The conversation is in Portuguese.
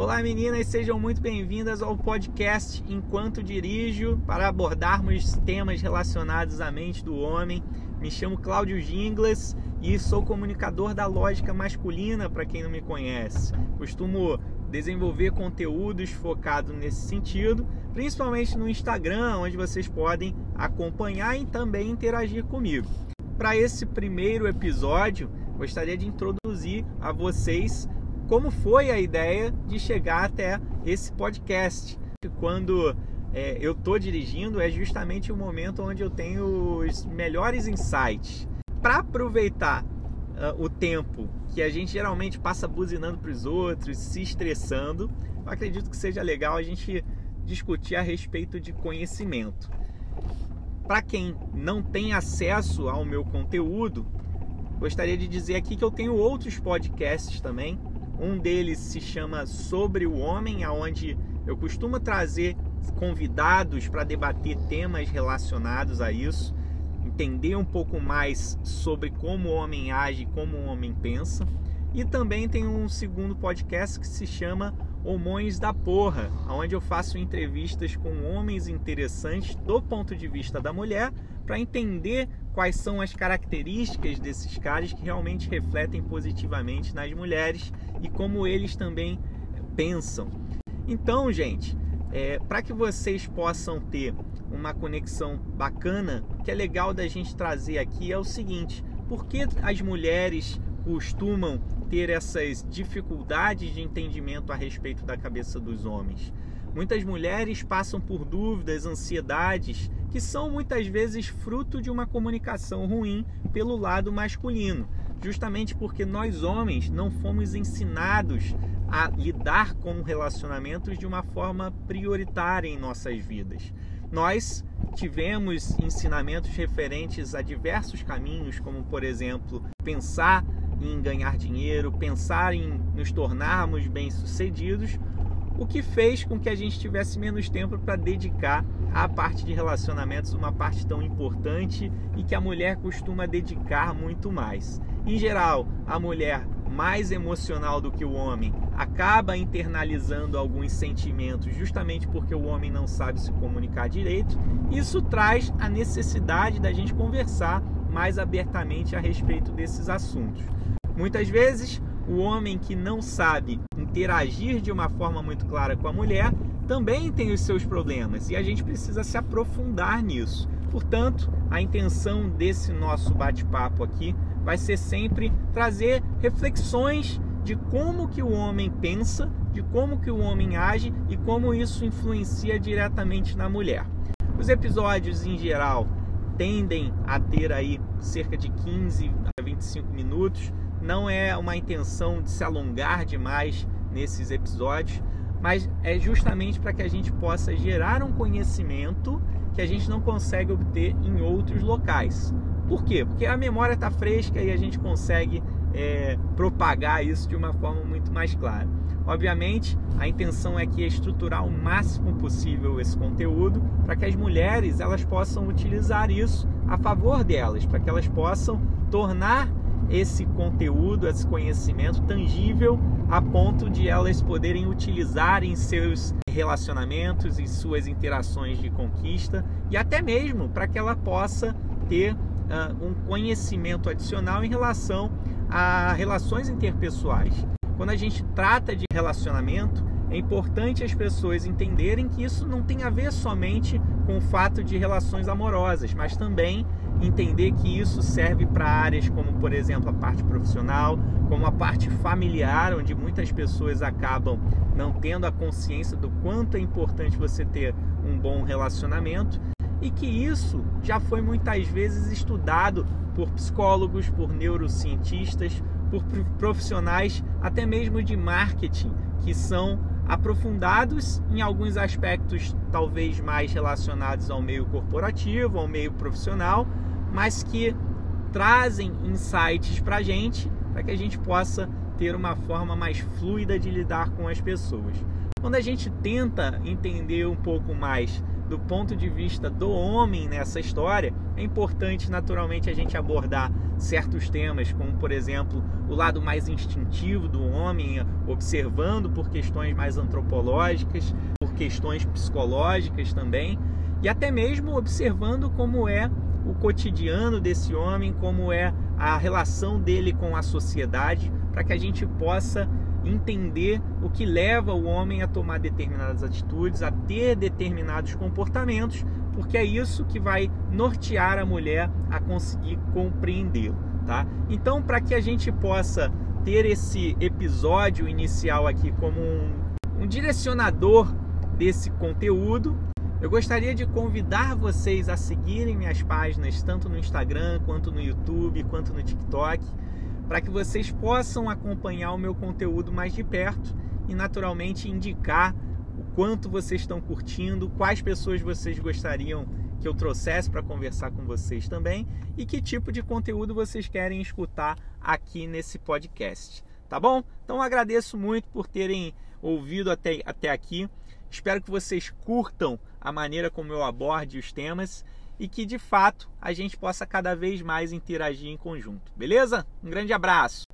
Olá meninas, sejam muito bem-vindas ao podcast Enquanto Dirijo para abordarmos temas relacionados à mente do homem. Me chamo Cláudio Ginglas e sou comunicador da lógica masculina para quem não me conhece. Costumo desenvolver conteúdos focados nesse sentido, principalmente no Instagram, onde vocês podem acompanhar e também interagir comigo. Para esse primeiro episódio, gostaria de introduzir a vocês como foi a ideia de chegar até esse podcast. Quando é, eu estou dirigindo, é justamente o momento onde eu tenho os melhores insights. Para aproveitar uh, o tempo que a gente geralmente passa buzinando para os outros, se estressando, eu acredito que seja legal a gente discutir a respeito de conhecimento. Para quem não tem acesso ao meu conteúdo, gostaria de dizer aqui que eu tenho outros podcasts também um deles se chama Sobre o Homem, aonde eu costumo trazer convidados para debater temas relacionados a isso, entender um pouco mais sobre como o homem age, como o homem pensa. E também tem um segundo podcast que se chama Homões da Porra, onde eu faço entrevistas com homens interessantes do ponto de vista da mulher para entender quais são as características desses caras que realmente refletem positivamente nas mulheres e como eles também pensam. Então, gente, é, para que vocês possam ter uma conexão bacana, que é legal da gente trazer aqui é o seguinte: por que as mulheres costumam ter essas dificuldades de entendimento a respeito da cabeça dos homens? Muitas mulheres passam por dúvidas, ansiedades que são muitas vezes fruto de uma comunicação ruim pelo lado masculino, justamente porque nós homens não fomos ensinados a lidar com relacionamentos de uma forma prioritária em nossas vidas. Nós tivemos ensinamentos referentes a diversos caminhos, como por exemplo, pensar em ganhar dinheiro, pensar em nos tornarmos bem-sucedidos, o que fez com que a gente tivesse menos tempo para dedicar à parte de relacionamentos, uma parte tão importante e que a mulher costuma dedicar muito mais. Em geral, a mulher mais emocional do que o homem acaba internalizando alguns sentimentos justamente porque o homem não sabe se comunicar direito. Isso traz a necessidade da gente conversar mais abertamente a respeito desses assuntos. Muitas vezes, o homem que não sabe interagir de uma forma muito clara com a mulher também tem os seus problemas e a gente precisa se aprofundar nisso. Portanto, a intenção desse nosso bate-papo aqui vai ser sempre trazer reflexões de como que o homem pensa, de como que o homem age e como isso influencia diretamente na mulher. Os episódios em geral tendem a ter aí cerca de 15 a 25 minutos. Não é uma intenção de se alongar demais nesses episódios, mas é justamente para que a gente possa gerar um conhecimento que a gente não consegue obter em outros locais. Por quê? Porque a memória está fresca e a gente consegue é, propagar isso de uma forma muito mais clara. Obviamente, a intenção é que é estruturar o máximo possível esse conteúdo para que as mulheres elas possam utilizar isso a favor delas, para que elas possam tornar esse conteúdo, esse conhecimento tangível a ponto de elas poderem utilizar em seus relacionamentos, em suas interações de conquista e até mesmo para que ela possa ter uh, um conhecimento adicional em relação a relações interpessoais. Quando a gente trata de relacionamento, é importante as pessoas entenderem que isso não tem a ver somente com o fato de relações amorosas, mas também entender que isso serve para áreas como, por exemplo, a parte profissional, como a parte familiar, onde muitas pessoas acabam não tendo a consciência do quanto é importante você ter um bom relacionamento e que isso já foi muitas vezes estudado por psicólogos, por neurocientistas, por profissionais até mesmo de marketing que são aprofundados em alguns aspectos talvez mais relacionados ao meio corporativo, ao meio profissional, mas que trazem insights para a gente, para que a gente possa ter uma forma mais fluida de lidar com as pessoas. Quando a gente tenta entender um pouco mais do ponto de vista do homem nessa história, é importante naturalmente a gente abordar certos temas, como por exemplo o lado mais instintivo do homem, observando por questões mais antropológicas, por questões psicológicas também, e até mesmo observando como é o cotidiano desse homem, como é a relação dele com a sociedade, para que a gente possa entender o que leva o homem a tomar determinadas atitudes, a ter determinados comportamentos, porque é isso que vai nortear a mulher a conseguir compreendê-lo, tá? Então, para que a gente possa ter esse episódio inicial aqui como um, um direcionador desse conteúdo, eu gostaria de convidar vocês a seguirem minhas páginas tanto no Instagram, quanto no YouTube, quanto no TikTok para que vocês possam acompanhar o meu conteúdo mais de perto e naturalmente indicar o quanto vocês estão curtindo, quais pessoas vocês gostariam que eu trouxesse para conversar com vocês também e que tipo de conteúdo vocês querem escutar aqui nesse podcast. Tá bom? Então agradeço muito por terem ouvido até, até aqui. Espero que vocês curtam a maneira como eu aborde os temas e que de fato a gente possa cada vez mais interagir em conjunto. Beleza? Um grande abraço!